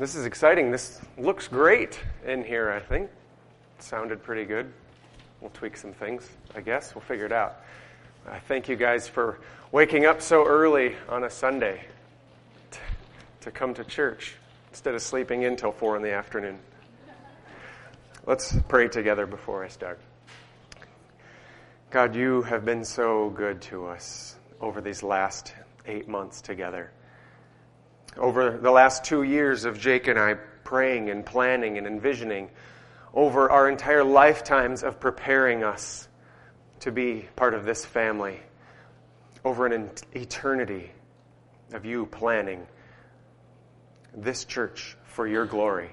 This is exciting. This looks great in here, I think. It sounded pretty good. We'll tweak some things, I guess. We'll figure it out. I thank you guys for waking up so early on a Sunday to, to come to church instead of sleeping in till 4 in the afternoon. Let's pray together before I start. God, you have been so good to us over these last eight months together. Over the last two years of Jake and I praying and planning and envisioning, over our entire lifetimes of preparing us to be part of this family, over an eternity of you planning this church for your glory.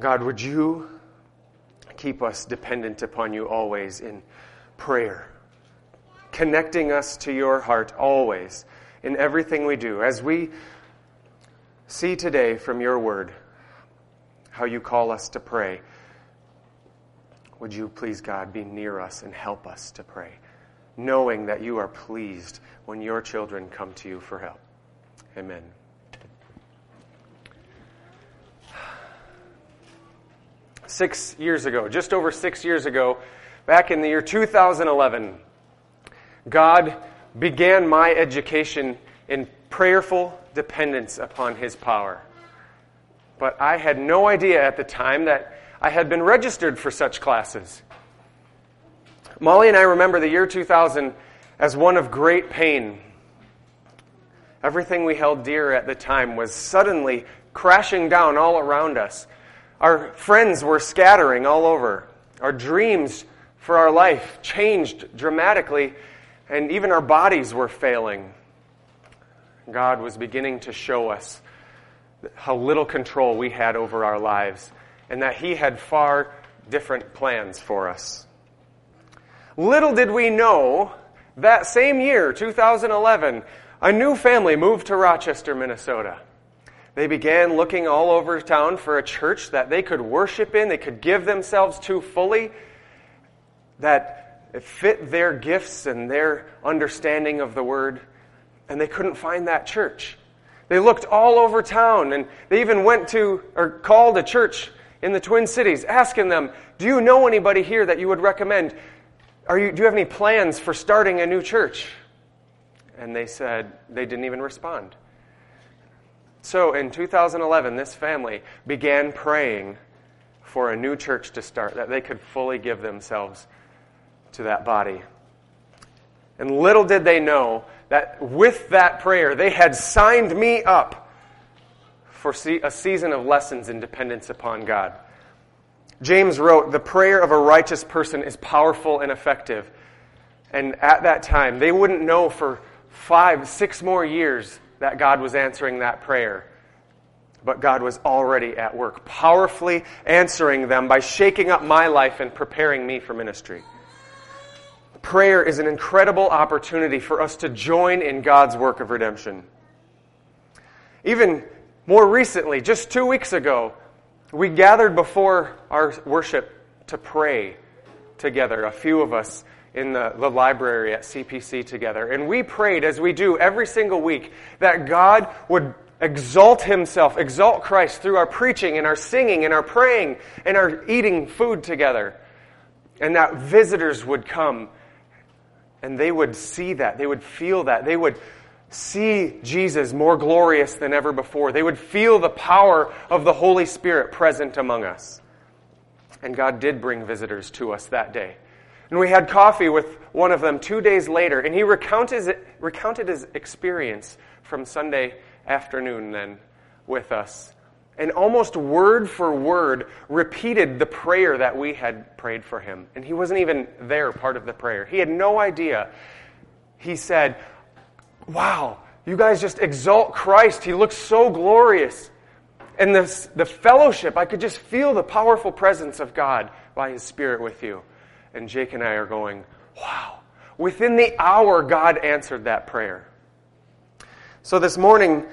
God, would you keep us dependent upon you always in prayer, connecting us to your heart always in everything we do. As we see today from your word how you call us to pray, would you please, God, be near us and help us to pray, knowing that you are pleased when your children come to you for help. Amen. Six years ago, just over six years ago, back in the year 2011, God began my education in prayerful dependence upon His power. But I had no idea at the time that I had been registered for such classes. Molly and I remember the year 2000 as one of great pain. Everything we held dear at the time was suddenly crashing down all around us. Our friends were scattering all over. Our dreams for our life changed dramatically, and even our bodies were failing. God was beginning to show us how little control we had over our lives, and that He had far different plans for us. Little did we know that same year, 2011, a new family moved to Rochester, Minnesota. They began looking all over town for a church that they could worship in, they could give themselves to fully, that fit their gifts and their understanding of the word, and they couldn't find that church. They looked all over town, and they even went to or called a church in the Twin Cities, asking them, Do you know anybody here that you would recommend? Are you, do you have any plans for starting a new church? And they said they didn't even respond. So in 2011, this family began praying for a new church to start, that they could fully give themselves to that body. And little did they know that with that prayer, they had signed me up for a season of lessons in dependence upon God. James wrote, The prayer of a righteous person is powerful and effective. And at that time, they wouldn't know for five, six more years that God was answering that prayer. But God was already at work, powerfully answering them by shaking up my life and preparing me for ministry. Prayer is an incredible opportunity for us to join in God's work of redemption. Even more recently, just two weeks ago, we gathered before our worship to pray together, a few of us in the, the library at CPC together. And we prayed, as we do every single week, that God would exalt Himself, exalt Christ through our preaching and our singing and our praying and our eating food together. And that visitors would come and they would see that. They would feel that. They would see Jesus more glorious than ever before. They would feel the power of the Holy Spirit present among us. And God did bring visitors to us that day. And we had coffee with one of them two days later, and he recounted, recounted his experience from Sunday afternoon then with us. And almost word for word repeated the prayer that we had prayed for him. And he wasn't even there, part of the prayer. He had no idea. He said, Wow, you guys just exalt Christ. He looks so glorious. And this, the fellowship, I could just feel the powerful presence of God by His Spirit with you. And Jake and I are going, Wow. Within the hour, God answered that prayer. So this morning,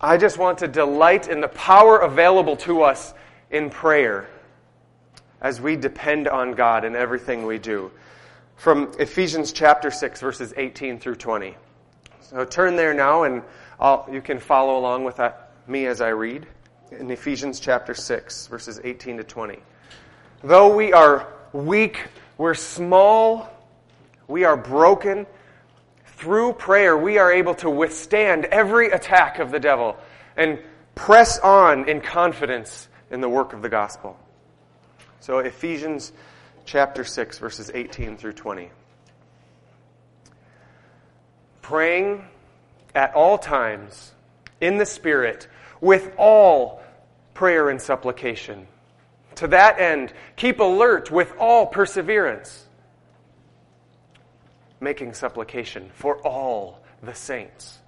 I just want to delight in the power available to us in prayer as we depend on God in everything we do. From Ephesians chapter 6, verses 18 through 20. So turn there now, and I'll, you can follow along with me as I read. in Ephesians chapter 6, verses 18 to 20. Though we are weak, we're small, we are broken, through prayer, we are able to withstand every attack of the devil and press on in confidence in the work of the gospel. So, Ephesians chapter 6, verses 18 through 20. Praying at all times in the Spirit with all prayer and supplication. To that end, keep alert with all perseverance, making supplication for all the saints,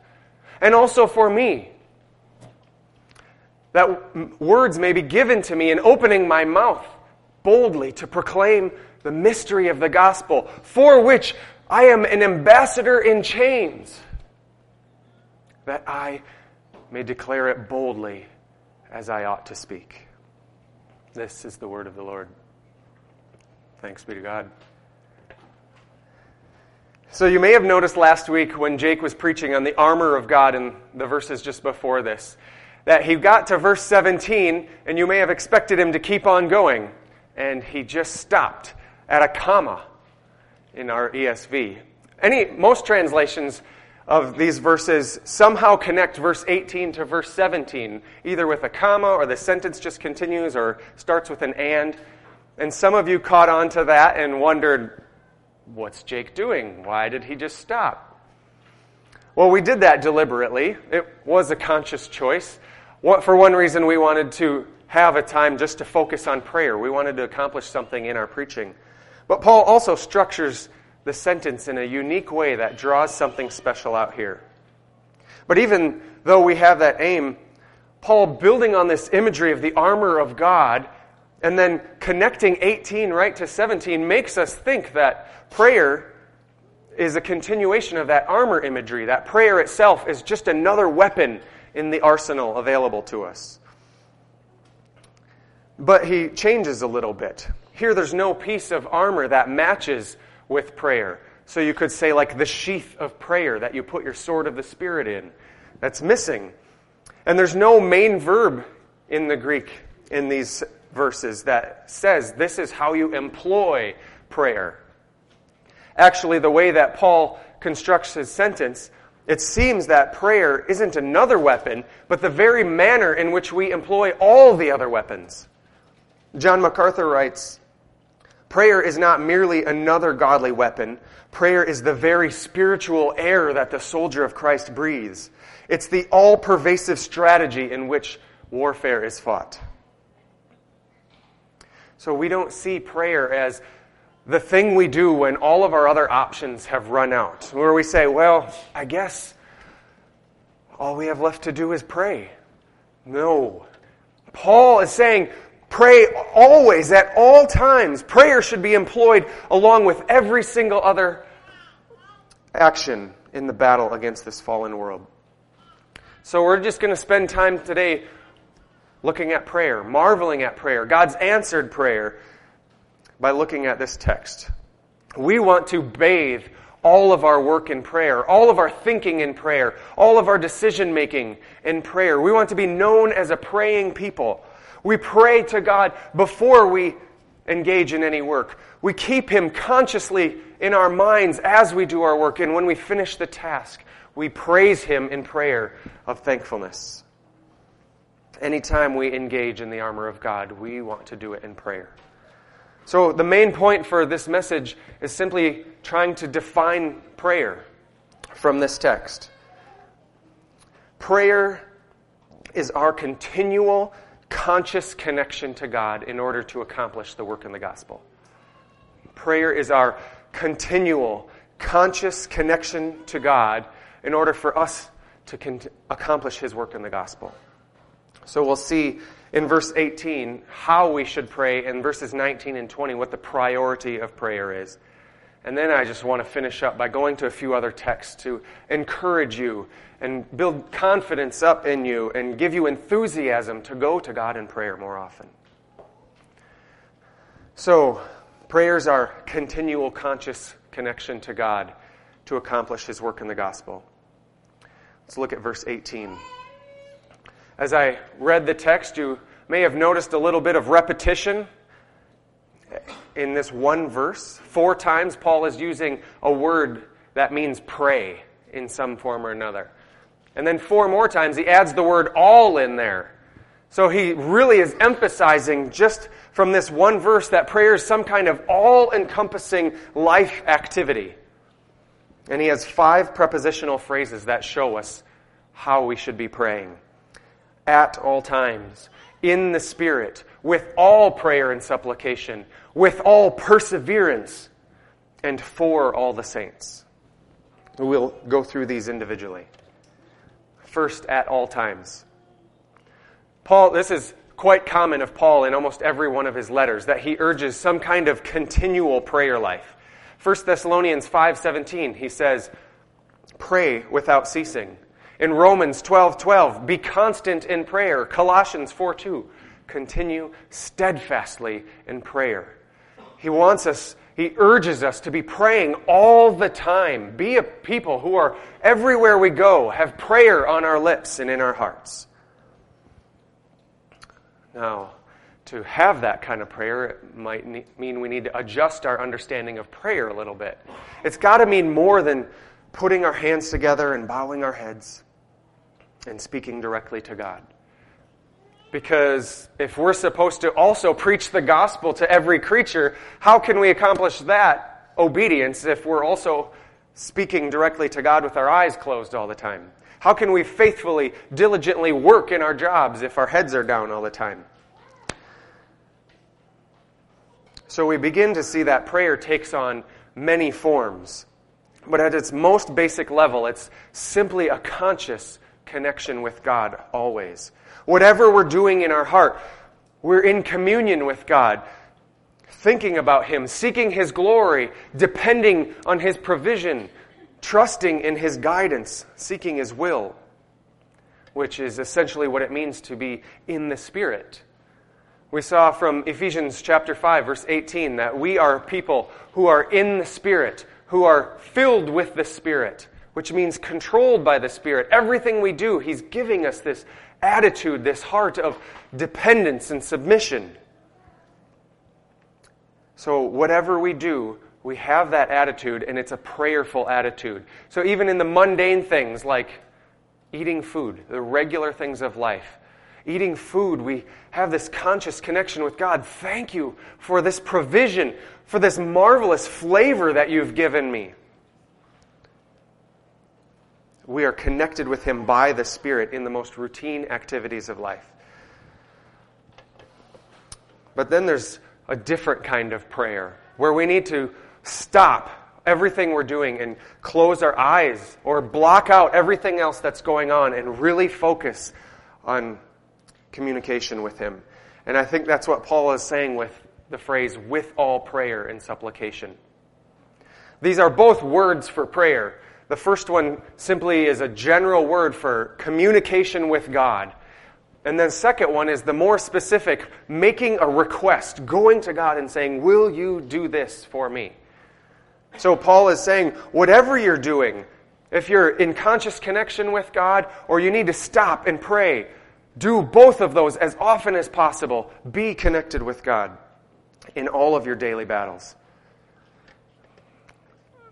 and also for me, that words may be given to me in opening my mouth boldly to proclaim the mystery of the gospel, for which I am an ambassador in chains, that I may declare it boldly as I ought to speak. This is the word of the Lord. Thanks be to God. So, you may have noticed last week when Jake was preaching on the armor of God in the verses just before this, that he got to verse 17, and you may have expected him to keep on going and he just stopped at a comma in our ESV. Any most translations of these verses somehow connect verse 18 to verse 17, either with a comma or the sentence just continues or starts with an and. And some of you caught on to that and wondered, what's Jake doing? Why did he just stop? Well, we did that deliberately. It was a conscious choice. For one reason, we wanted to have a time just to focus on prayer. We wanted to accomplish something in our preaching. But Paul also structures the sentence in a unique way that draws something special out here. But even though we have that aim, Paul, building on this imagery of the armor of God and then connecting 18 right to 17, makes us think that prayer is a continuation of that armor imagery. That prayer itself is just another weapon in the arsenal available to us. But he changes a little bit. Here, there's no piece of armor that matches with prayer. So you could say, like the sheath of prayer that you put your sword of the Spirit in. That's missing. And there's no main verb in the Greek in these verses that says this is how you employ prayer. Actually, the way that Paul constructs his sentence, it seems that prayer isn't another weapon, but the very manner in which we employ all the other weapons. John MacArthur writes Prayer is not merely another godly weapon, prayer is the very spiritual air that the soldier of Christ breathes. It's the all pervasive strategy in which warfare is fought. So we don't see prayer as the thing we do when all of our other options have run out, where we say, well, I guess all we have left to do is pray. No. Paul is saying, Pray always, at all times. Prayer should be employed along with every single other action in the battle against this fallen world. So we're just going to spend time today looking at prayer, marveling at prayer, God's answered prayer, by looking at this text. We want to bathe all of our work in prayer, all of our thinking in prayer, all of our decision making in prayer. We want to be known as a praying people. We pray to God before we engage in any work. We keep Him consciously in our minds as we do our work. And when we finish the task, we praise Him in prayer of thankfulness. Anytime we engage in the armor of God, we want to do it in prayer. So, the main point for this message is simply trying to define prayer from this text. Prayer is our continual conscious connection to God in order to accomplish the work in the gospel. Prayer is our continual, conscious connection to God in order for us to accomplish His work in the gospel. So we'll see in verse 18 how we should pray, in verses 19 and 20 what the priority of prayer is. And then I just want to finish up by going to a few other texts to encourage you and build confidence up in you and give you enthusiasm to go to God in prayer more often. So, prayers are continual conscious connection to God to accomplish his work in the gospel. Let's look at verse 18. As I read the text, you may have noticed a little bit of repetition in this one verse. Four times, Paul is using a word that means pray in some form or another. And then four more times, he adds the word all in there. So he really is emphasizing just from this one verse that prayer is some kind of all encompassing life activity. And he has five prepositional phrases that show us how we should be praying. At all times, in the Spirit, with all prayer and supplication, with all perseverance, and for all the saints. We'll go through these individually. First, at all times. Paul, this is quite common of Paul in almost every one of his letters that he urges some kind of continual prayer life. 1 Thessalonians 5:17 he says, "Pray without ceasing." In Romans 12:12, "Be constant in prayer." Colossians 4:2, "Continue steadfastly in prayer." He wants us he urges us to be praying all the time. Be a people who are everywhere we go, have prayer on our lips and in our hearts. Now, to have that kind of prayer, it might mean we need to adjust our understanding of prayer a little bit. It's got to mean more than putting our hands together and bowing our heads and speaking directly to God. Because if we're supposed to also preach the gospel to every creature, how can we accomplish that obedience if we're also speaking directly to God with our eyes closed all the time? How can we faithfully, diligently work in our jobs if our heads are down all the time? So we begin to see that prayer takes on many forms. But at its most basic level, it's simply a conscious connection with God always. Whatever we're doing in our heart, we're in communion with God, thinking about Him, seeking His glory, depending on His provision, trusting in His guidance, seeking His will, which is essentially what it means to be in the Spirit. We saw from Ephesians chapter 5 verse 18 that we are people who are in the Spirit, who are filled with the Spirit, which means controlled by the Spirit. Everything we do, He's giving us this attitude, this heart of dependence and submission. So, whatever we do, we have that attitude, and it's a prayerful attitude. So, even in the mundane things like eating food, the regular things of life, eating food, we have this conscious connection with God. Thank you for this provision, for this marvelous flavor that you've given me. We are connected with Him by the Spirit in the most routine activities of life. But then there's a different kind of prayer where we need to stop everything we're doing and close our eyes or block out everything else that's going on and really focus on communication with Him. And I think that's what Paul is saying with the phrase, with all prayer and supplication. These are both words for prayer. The first one simply is a general word for communication with God. And then second one is the more specific, making a request, going to God and saying, Will you do this for me? So Paul is saying, whatever you're doing, if you're in conscious connection with God, or you need to stop and pray, do both of those as often as possible. Be connected with God in all of your daily battles.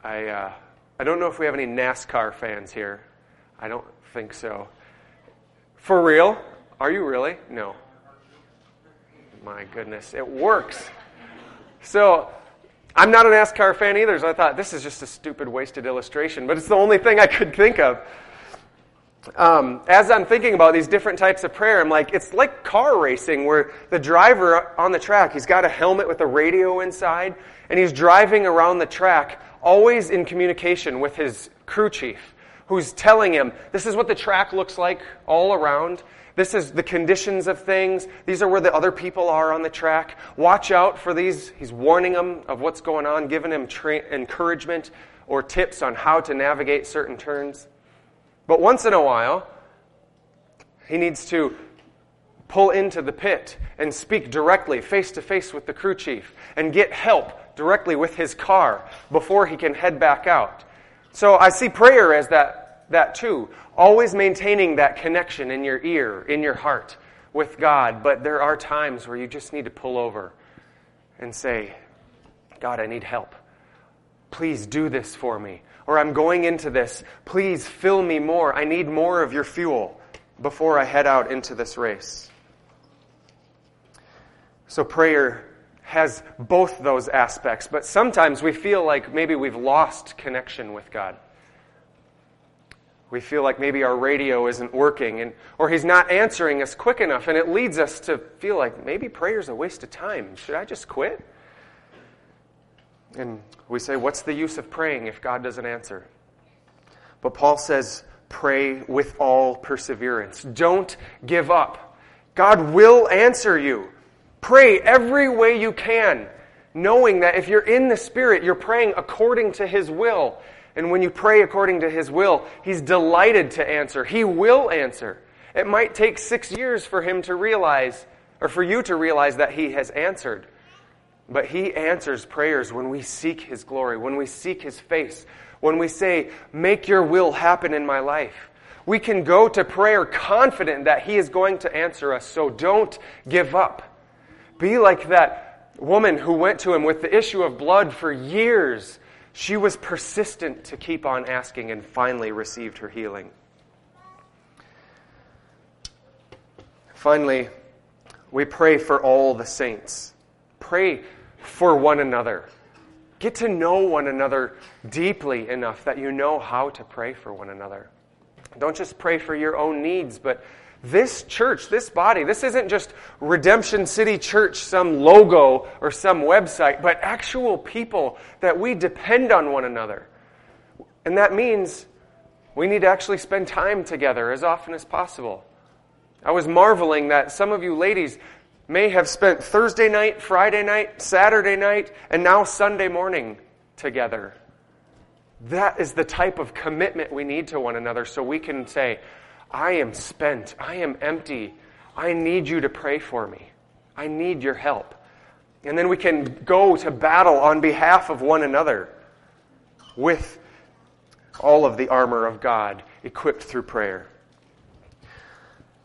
I, uh, I don't know if we have any NASCAR fans here. I don't think so. For real? Are you really? No. My goodness, it works. So, I'm not a NASCAR fan either, so I thought this is just a stupid, wasted illustration, but it's the only thing I could think of. Um, as I'm thinking about these different types of prayer, I'm like, it's like car racing where the driver on the track, he's got a helmet with a radio inside, and he's driving around the track always in communication with his crew chief, who's telling him, this is what the track looks like all around. This is the conditions of things. These are where the other people are on the track. Watch out for these. He's warning them of what's going on, giving him tra- encouragement or tips on how to navigate certain turns. But once in a while, he needs to pull into the pit and speak directly, face to face with the crew chief, and get help directly with his car before he can head back out. So I see prayer as that that too. Always maintaining that connection in your ear, in your heart with God. But there are times where you just need to pull over and say, God, I need help. Please do this for me. Or I'm going into this. Please fill me more. I need more of your fuel before I head out into this race. So prayer has both those aspects, but sometimes we feel like maybe we've lost connection with God. We feel like maybe our radio isn't working and or he's not answering us quick enough and it leads us to feel like maybe prayer's a waste of time. Should I just quit? And we say, what's the use of praying if God doesn't answer? But Paul says, pray with all perseverance. Don't give up. God will answer you. Pray every way you can, knowing that if you're in the Spirit, you're praying according to His will. And when you pray according to His will, He's delighted to answer. He will answer. It might take six years for Him to realize, or for you to realize that He has answered. But He answers prayers when we seek His glory, when we seek His face, when we say, Make your will happen in my life. We can go to prayer confident that He is going to answer us, so don't give up. Be like that woman who went to him with the issue of blood for years. She was persistent to keep on asking and finally received her healing. Finally, we pray for all the saints. Pray for one another. Get to know one another deeply enough that you know how to pray for one another. Don't just pray for your own needs, but this church, this body, this isn't just Redemption City Church, some logo or some website, but actual people that we depend on one another. And that means we need to actually spend time together as often as possible. I was marveling that some of you ladies may have spent Thursday night, Friday night, Saturday night, and now Sunday morning together. That is the type of commitment we need to one another so we can say, I am spent. I am empty. I need you to pray for me. I need your help. And then we can go to battle on behalf of one another with all of the armor of God equipped through prayer.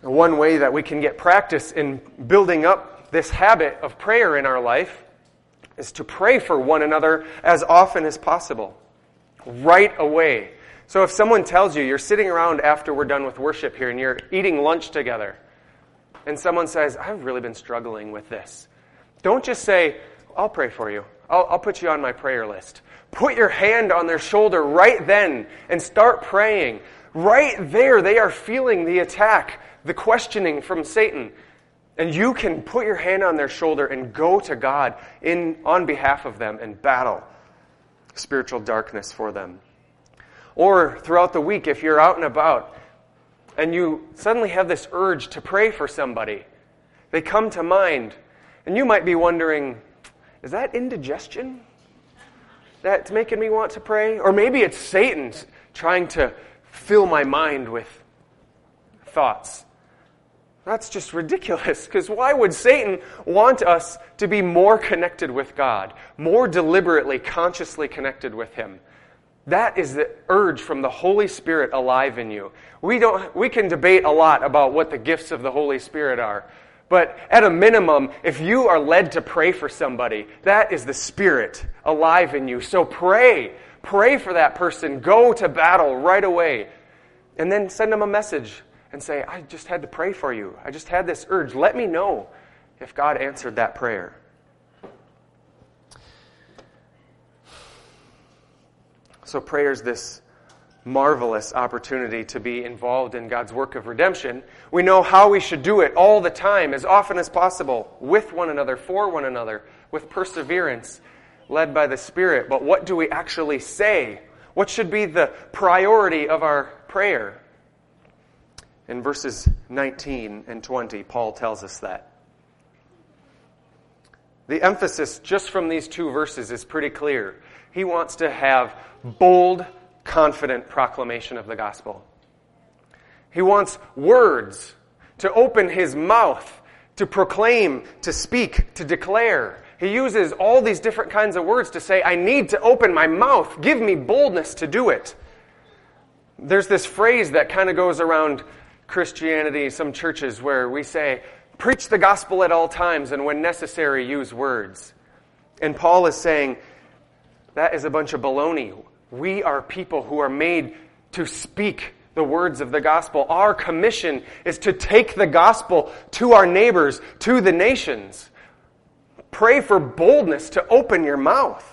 One way that we can get practice in building up this habit of prayer in our life is to pray for one another as often as possible, right away. So if someone tells you you're sitting around after we're done with worship here and you're eating lunch together, and someone says, I've really been struggling with this, don't just say, I'll pray for you. I'll, I'll put you on my prayer list. Put your hand on their shoulder right then and start praying. Right there, they are feeling the attack, the questioning from Satan. And you can put your hand on their shoulder and go to God in, on behalf of them and battle spiritual darkness for them. Or throughout the week, if you're out and about and you suddenly have this urge to pray for somebody, they come to mind, and you might be wondering, is that indigestion that's making me want to pray? Or maybe it's Satan trying to fill my mind with thoughts. That's just ridiculous because why would Satan want us to be more connected with God, more deliberately, consciously connected with Him? That is the urge from the Holy Spirit alive in you. We, don't, we can debate a lot about what the gifts of the Holy Spirit are. But at a minimum, if you are led to pray for somebody, that is the Spirit alive in you. So pray. Pray for that person. Go to battle right away. And then send them a message and say, I just had to pray for you. I just had this urge. Let me know if God answered that prayer. So, prayer is this marvelous opportunity to be involved in God's work of redemption. We know how we should do it all the time, as often as possible, with one another, for one another, with perseverance, led by the Spirit. But what do we actually say? What should be the priority of our prayer? In verses 19 and 20, Paul tells us that. The emphasis just from these two verses is pretty clear. He wants to have bold, confident proclamation of the gospel. He wants words to open his mouth, to proclaim, to speak, to declare. He uses all these different kinds of words to say, I need to open my mouth. Give me boldness to do it. There's this phrase that kind of goes around Christianity, some churches, where we say, preach the gospel at all times and when necessary, use words. And Paul is saying, that is a bunch of baloney. We are people who are made to speak the words of the gospel. Our commission is to take the gospel to our neighbors, to the nations. Pray for boldness to open your mouth.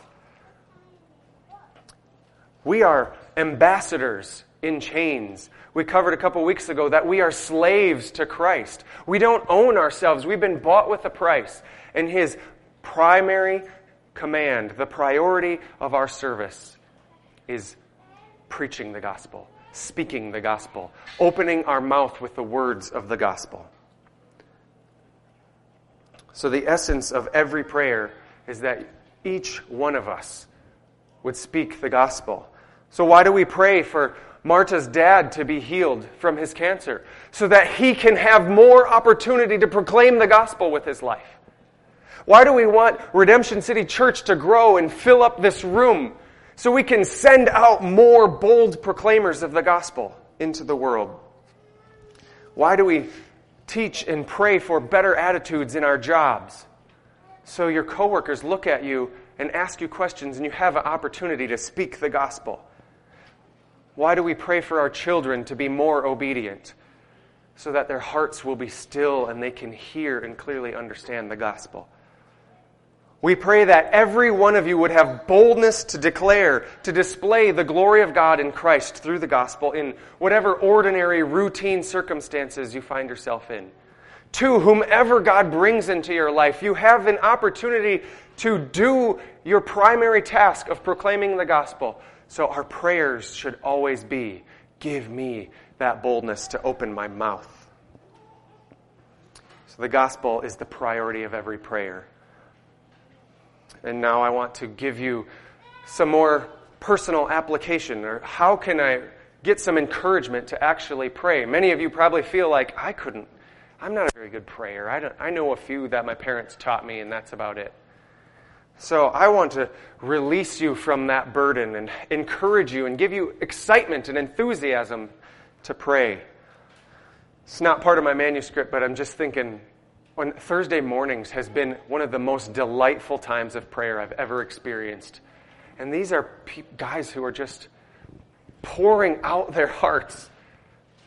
We are ambassadors in chains. We covered a couple weeks ago that we are slaves to Christ. We don't own ourselves. We've been bought with a price. And his primary command, the priority of our service, is preaching the gospel, speaking the gospel, opening our mouth with the words of the gospel. So, the essence of every prayer is that each one of us would speak the gospel. So, why do we pray for Marta's dad to be healed from his cancer? So that he can have more opportunity to proclaim the gospel with his life. Why do we want Redemption City Church to grow and fill up this room so we can send out more bold proclaimers of the gospel into the world? Why do we teach and pray for better attitudes in our jobs so your coworkers look at you and ask you questions and you have an opportunity to speak the gospel? Why do we pray for our children to be more obedient so that their hearts will be still and they can hear and clearly understand the gospel? We pray that every one of you would have boldness to declare, to display the glory of God in Christ through the gospel in whatever ordinary, routine circumstances you find yourself in. To whomever God brings into your life, you have an opportunity to do your primary task of proclaiming the gospel. So our prayers should always be give me that boldness to open my mouth. So the gospel is the priority of every prayer. And now I want to give you some more personal application or how can I get some encouragement to actually pray. Many of you probably feel like I couldn't I'm not a very good prayer. I, I know a few that my parents taught me, and that's about it. So I want to release you from that burden and encourage you and give you excitement and enthusiasm to pray. It's not part of my manuscript, but I'm just thinking on Thursday mornings has been one of the most delightful times of prayer I've ever experienced. And these are pe- guys who are just pouring out their hearts.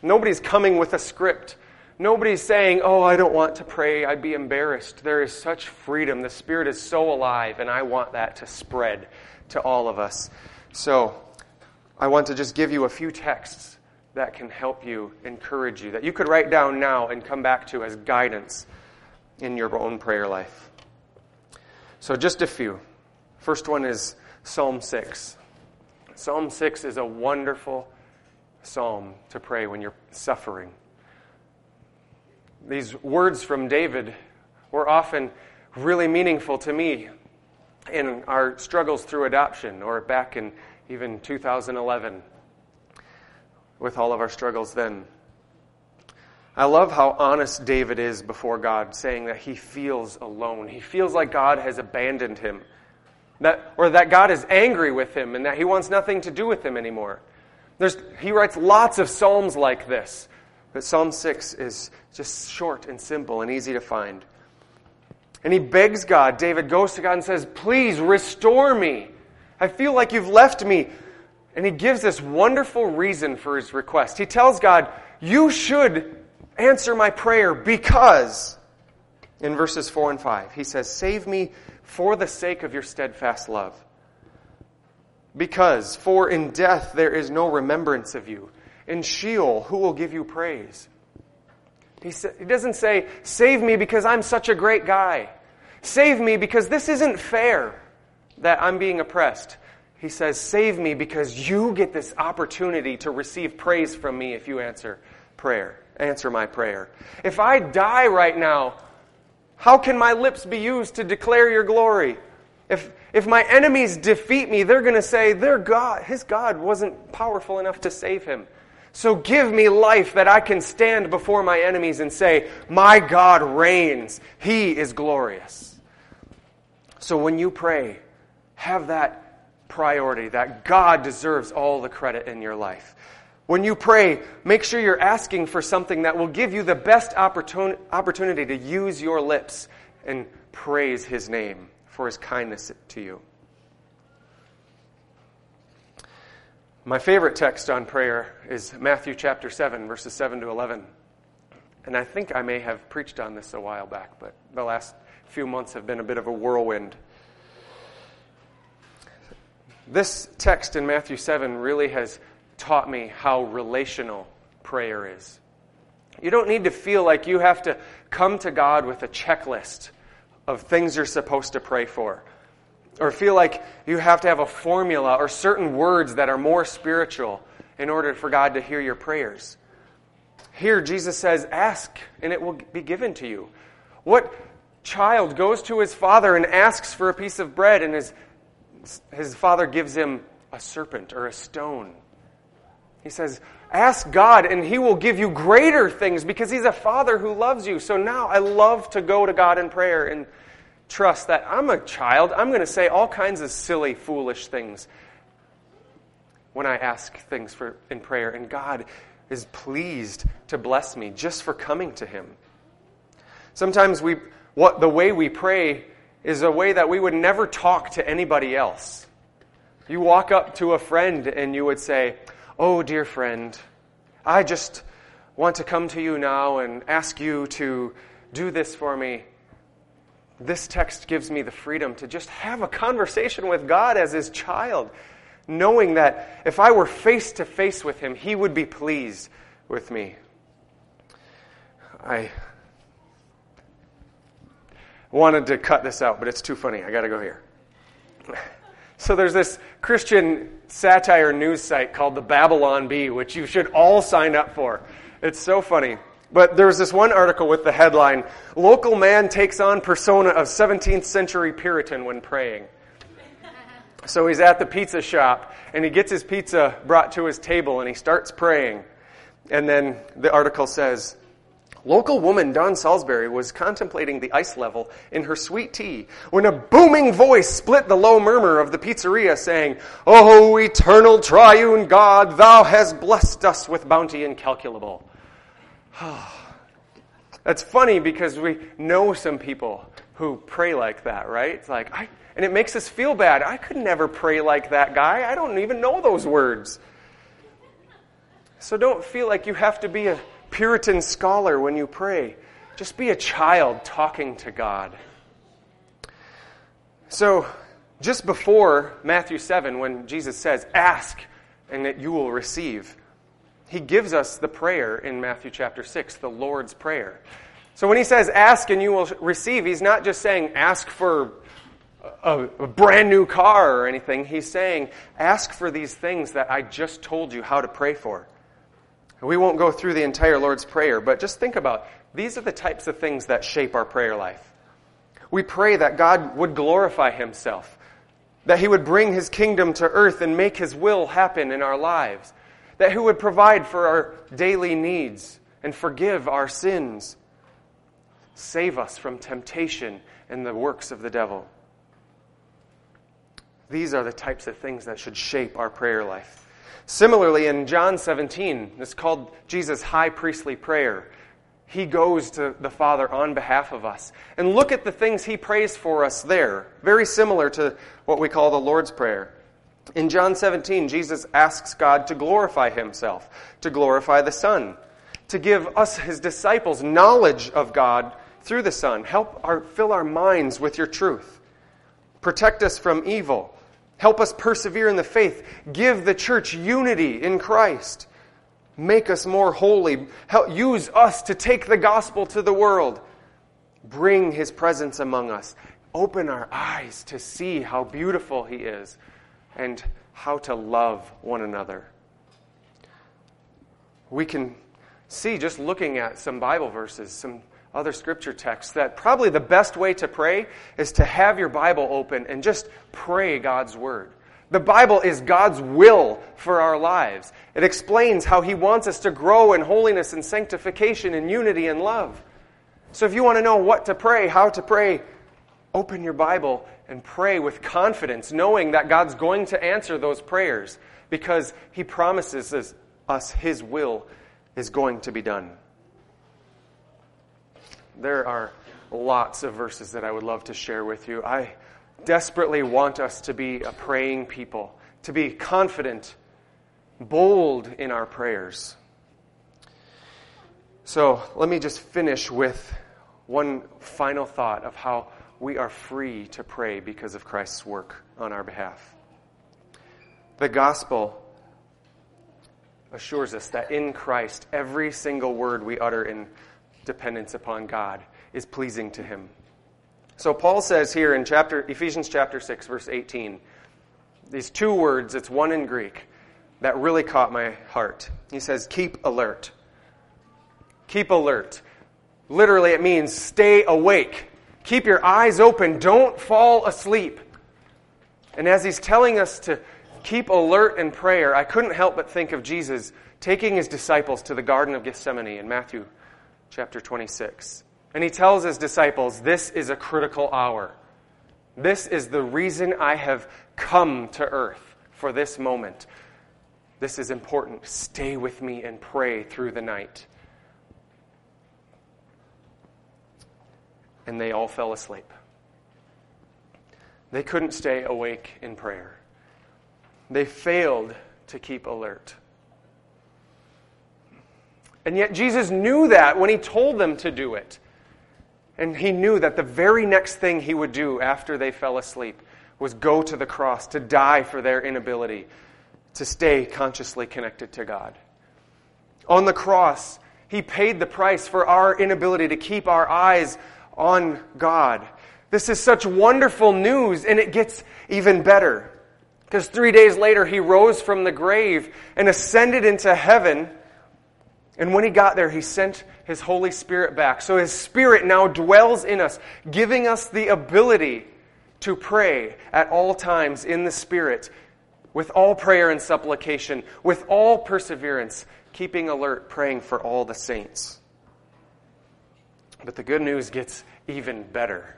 Nobody's coming with a script. Nobody's saying, Oh, I don't want to pray. I'd be embarrassed. There is such freedom. The Spirit is so alive, and I want that to spread to all of us. So, I want to just give you a few texts that can help you, encourage you, that you could write down now and come back to as guidance in your own prayer life. So, just a few. First one is Psalm 6. Psalm 6 is a wonderful psalm to pray when you're suffering. These words from David were often really meaningful to me in our struggles through adoption or back in even 2011 with all of our struggles then. I love how honest David is before God, saying that he feels alone. He feels like God has abandoned him, that, or that God is angry with him and that he wants nothing to do with him anymore. There's, he writes lots of psalms like this, but Psalm 6 is just short and simple and easy to find. And he begs God. David goes to God and says, Please restore me. I feel like you've left me. And he gives this wonderful reason for his request. He tells God, You should answer my prayer because, in verses 4 and 5, he says, Save me for the sake of your steadfast love. Because, for in death there is no remembrance of you. In Sheol, who will give you praise? He, sa- he doesn't say, Save me because I'm such a great guy. Save me because this isn't fair that I'm being oppressed. He says, Save me because you get this opportunity to receive praise from me if you answer prayer answer my prayer. If I die right now, how can my lips be used to declare your glory? If, if my enemies defeat me, they're going to say their God, his God wasn't powerful enough to save him. So give me life that I can stand before my enemies and say, My God reigns. He is glorious. So when you pray, have that priority that God deserves all the credit in your life. When you pray, make sure you're asking for something that will give you the best opportunity to use your lips and praise His name for His kindness to you. My favorite text on prayer is Matthew chapter 7, verses 7 to 11. And I think I may have preached on this a while back, but the last few months have been a bit of a whirlwind. This text in Matthew 7 really has taught me how relational prayer is. You don't need to feel like you have to come to God with a checklist of things you're supposed to pray for, or feel like you have to have a formula or certain words that are more spiritual in order for God to hear your prayers. Here, Jesus says, Ask, and it will be given to you. What child goes to his father and asks for a piece of bread, and his, his father gives him a serpent or a stone? He says, Ask God, and He will give you greater things because He's a Father who loves you. So now I love to go to God in prayer and trust that I'm a child. I'm going to say all kinds of silly, foolish things when I ask things for, in prayer. And God is pleased to bless me just for coming to Him. Sometimes we, what, the way we pray is a way that we would never talk to anybody else. You walk up to a friend and you would say, Oh, dear friend, I just want to come to you now and ask you to do this for me. This text gives me the freedom to just have a conversation with God as his child, knowing that if I were face to face with him, he would be pleased with me. I wanted to cut this out, but it's too funny. I got to go here. So there's this Christian satire news site called the Babylon Bee, which you should all sign up for. It's so funny. But there was this one article with the headline Local man takes on persona of 17th century Puritan when praying. So he's at the pizza shop and he gets his pizza brought to his table and he starts praying. And then the article says, Local woman Don Salisbury was contemplating the ice level in her sweet tea when a booming voice split the low murmur of the pizzeria saying, Oh, eternal triune God, thou hast blessed us with bounty incalculable. That's funny because we know some people who pray like that, right? It's like, I, and it makes us feel bad. I could never pray like that guy. I don't even know those words. So don't feel like you have to be a Puritan scholar when you pray. Just be a child talking to God. So, just before Matthew 7, when Jesus says, Ask and that you will receive, he gives us the prayer in Matthew chapter 6, the Lord's Prayer. So, when he says, Ask and you will receive, he's not just saying, Ask for a, a, brand new car or anything. He's saying, Ask for these things that I just told you how to pray for. We won't go through the entire Lord's Prayer, but just think about these are the types of things that shape our prayer life. We pray that God would glorify Himself, that He would bring His kingdom to earth and make His will happen in our lives, that He would provide for our daily needs and forgive our sins, save us from temptation and the works of the devil. These are the types of things that should shape our prayer life. Similarly, in John 17, it's called Jesus' high priestly prayer. He goes to the Father on behalf of us. And look at the things he prays for us there. Very similar to what we call the Lord's Prayer. In John 17, Jesus asks God to glorify himself, to glorify the Son, to give us, his disciples, knowledge of God through the Son. Help our, fill our minds with your truth. Protect us from evil Help us persevere in the faith. Give the church unity in Christ. Make us more holy. Help, use us to take the gospel to the world. Bring his presence among us. Open our eyes to see how beautiful he is and how to love one another. We can see just looking at some Bible verses, some other scripture texts that probably the best way to pray is to have your Bible open and just pray God's Word. The Bible is God's will for our lives. It explains how He wants us to grow in holiness and sanctification and unity and love. So if you want to know what to pray, how to pray, open your Bible and pray with confidence, knowing that God's going to answer those prayers because He promises us His will is going to be done. There are lots of verses that I would love to share with you. I desperately want us to be a praying people, to be confident, bold in our prayers. So let me just finish with one final thought of how we are free to pray because of Christ's work on our behalf. The gospel assures us that in Christ, every single word we utter in dependence upon God is pleasing to Him. So Paul says here in chapter Ephesians chapter 6 verse 18 these two words it's one in Greek that really caught my heart. He says keep alert. Keep alert. Literally it means stay awake. Keep your eyes open, don't fall asleep. And as he's telling us to keep alert in prayer, I couldn't help but think of Jesus taking his disciples to the garden of Gethsemane in Matthew chapter 26. And he tells his disciples, This is a critical hour. This is the reason I have come to earth for this moment. This is important. Stay with me and pray through the night. And they all fell asleep. They couldn't stay awake in prayer. They failed to keep alert. And yet Jesus knew that when he told them to do it. And he knew that the very next thing he would do after they fell asleep was go to the cross to die for their inability to stay consciously connected to God. On the cross, he paid the price for our inability to keep our eyes on God. This is such wonderful news, and it gets even better. Because three days later, he rose from the grave and ascended into heaven. And when he got there, he sent his Holy Spirit back. So his Spirit now dwells in us, giving us the ability to pray at all times in the Spirit, with all prayer and supplication, with all perseverance, keeping alert, praying for all the saints. But the good news gets even better.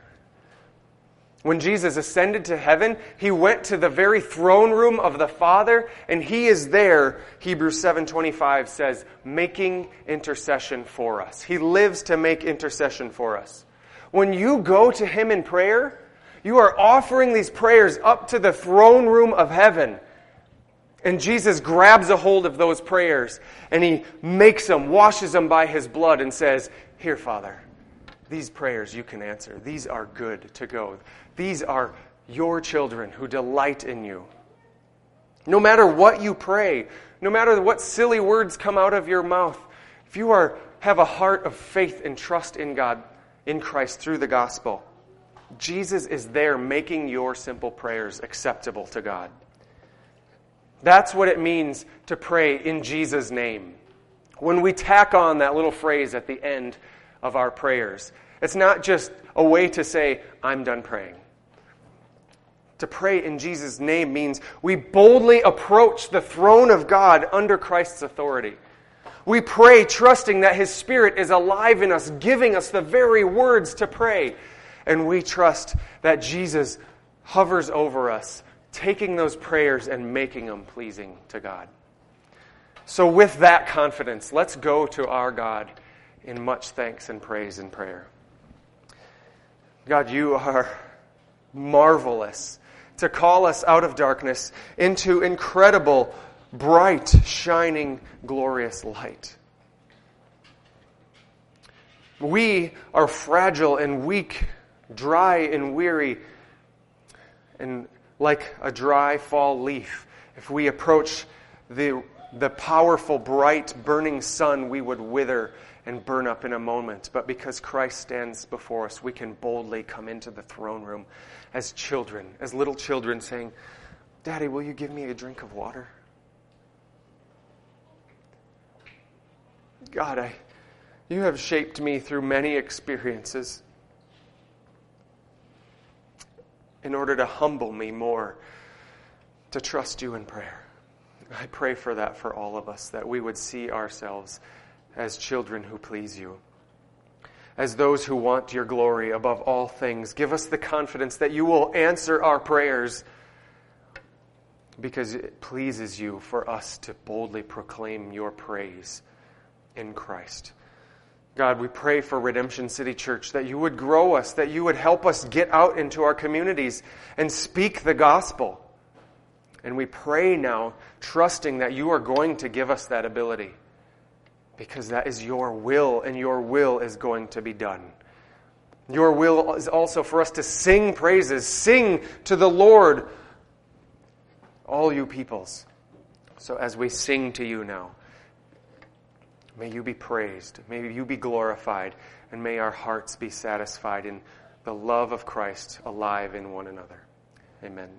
When Jesus ascended to heaven, he went to the very throne room of the Father, and he is there, Hebrews 7:25 says, making intercession for us. He lives to make intercession for us. When you go to him in prayer, you are offering these prayers up to the throne room of heaven. And Jesus grabs a hold of those prayers and he makes them, washes them by his blood, and says, Here, Father, these prayers you can answer. These are good to go. These are your children who delight in you. No matter what you pray, no matter what silly words come out of your mouth, if you are, have a heart of faith and trust in God, in Christ through the gospel, Jesus is there making your simple prayers acceptable to God. That's what it means to pray in Jesus' name. When we tack on that little phrase at the end of our prayers, it's not just a way to say, I'm done praying. To pray in Jesus' name means we boldly approach the throne of God under Christ's authority. We pray trusting that His Spirit is alive in us, giving us the very words to pray. And we trust that Jesus hovers over us, taking those prayers and making them pleasing to God. So, with that confidence, let's go to our God in much thanks and praise and prayer. God, you are marvelous to call us out of darkness into incredible, bright, shining, glorious light. We are fragile and weak, dry and weary, and like a dry fall leaf. If we approach the, the powerful, bright, burning sun, we would wither and burn up in a moment. But because Christ stands before us, we can boldly come into the throne room as children, as little children, saying, Daddy, will you give me a drink of water? God, I, you have shaped me through many experiences in order to humble me more, to trust you in prayer. I pray for that for all of us, that we would see ourselves as children who please you. As those who want your glory above all things, give us the confidence that you will answer our prayers. because it pleases you for us to boldly proclaim your praise in Christ. God, we pray for Redemption City Church that you would grow us, that you would help us get out into our communities and speak the gospel. And we pray now, trusting that you are going to give us that ability because that is your will, and your will is going to be done. Your will is also for us to sing praises, sing to the Lord, all you peoples. So as we sing to you now, may you be praised, may you be glorified, and may our hearts be satisfied in the love of Christ alive in one another. Amen.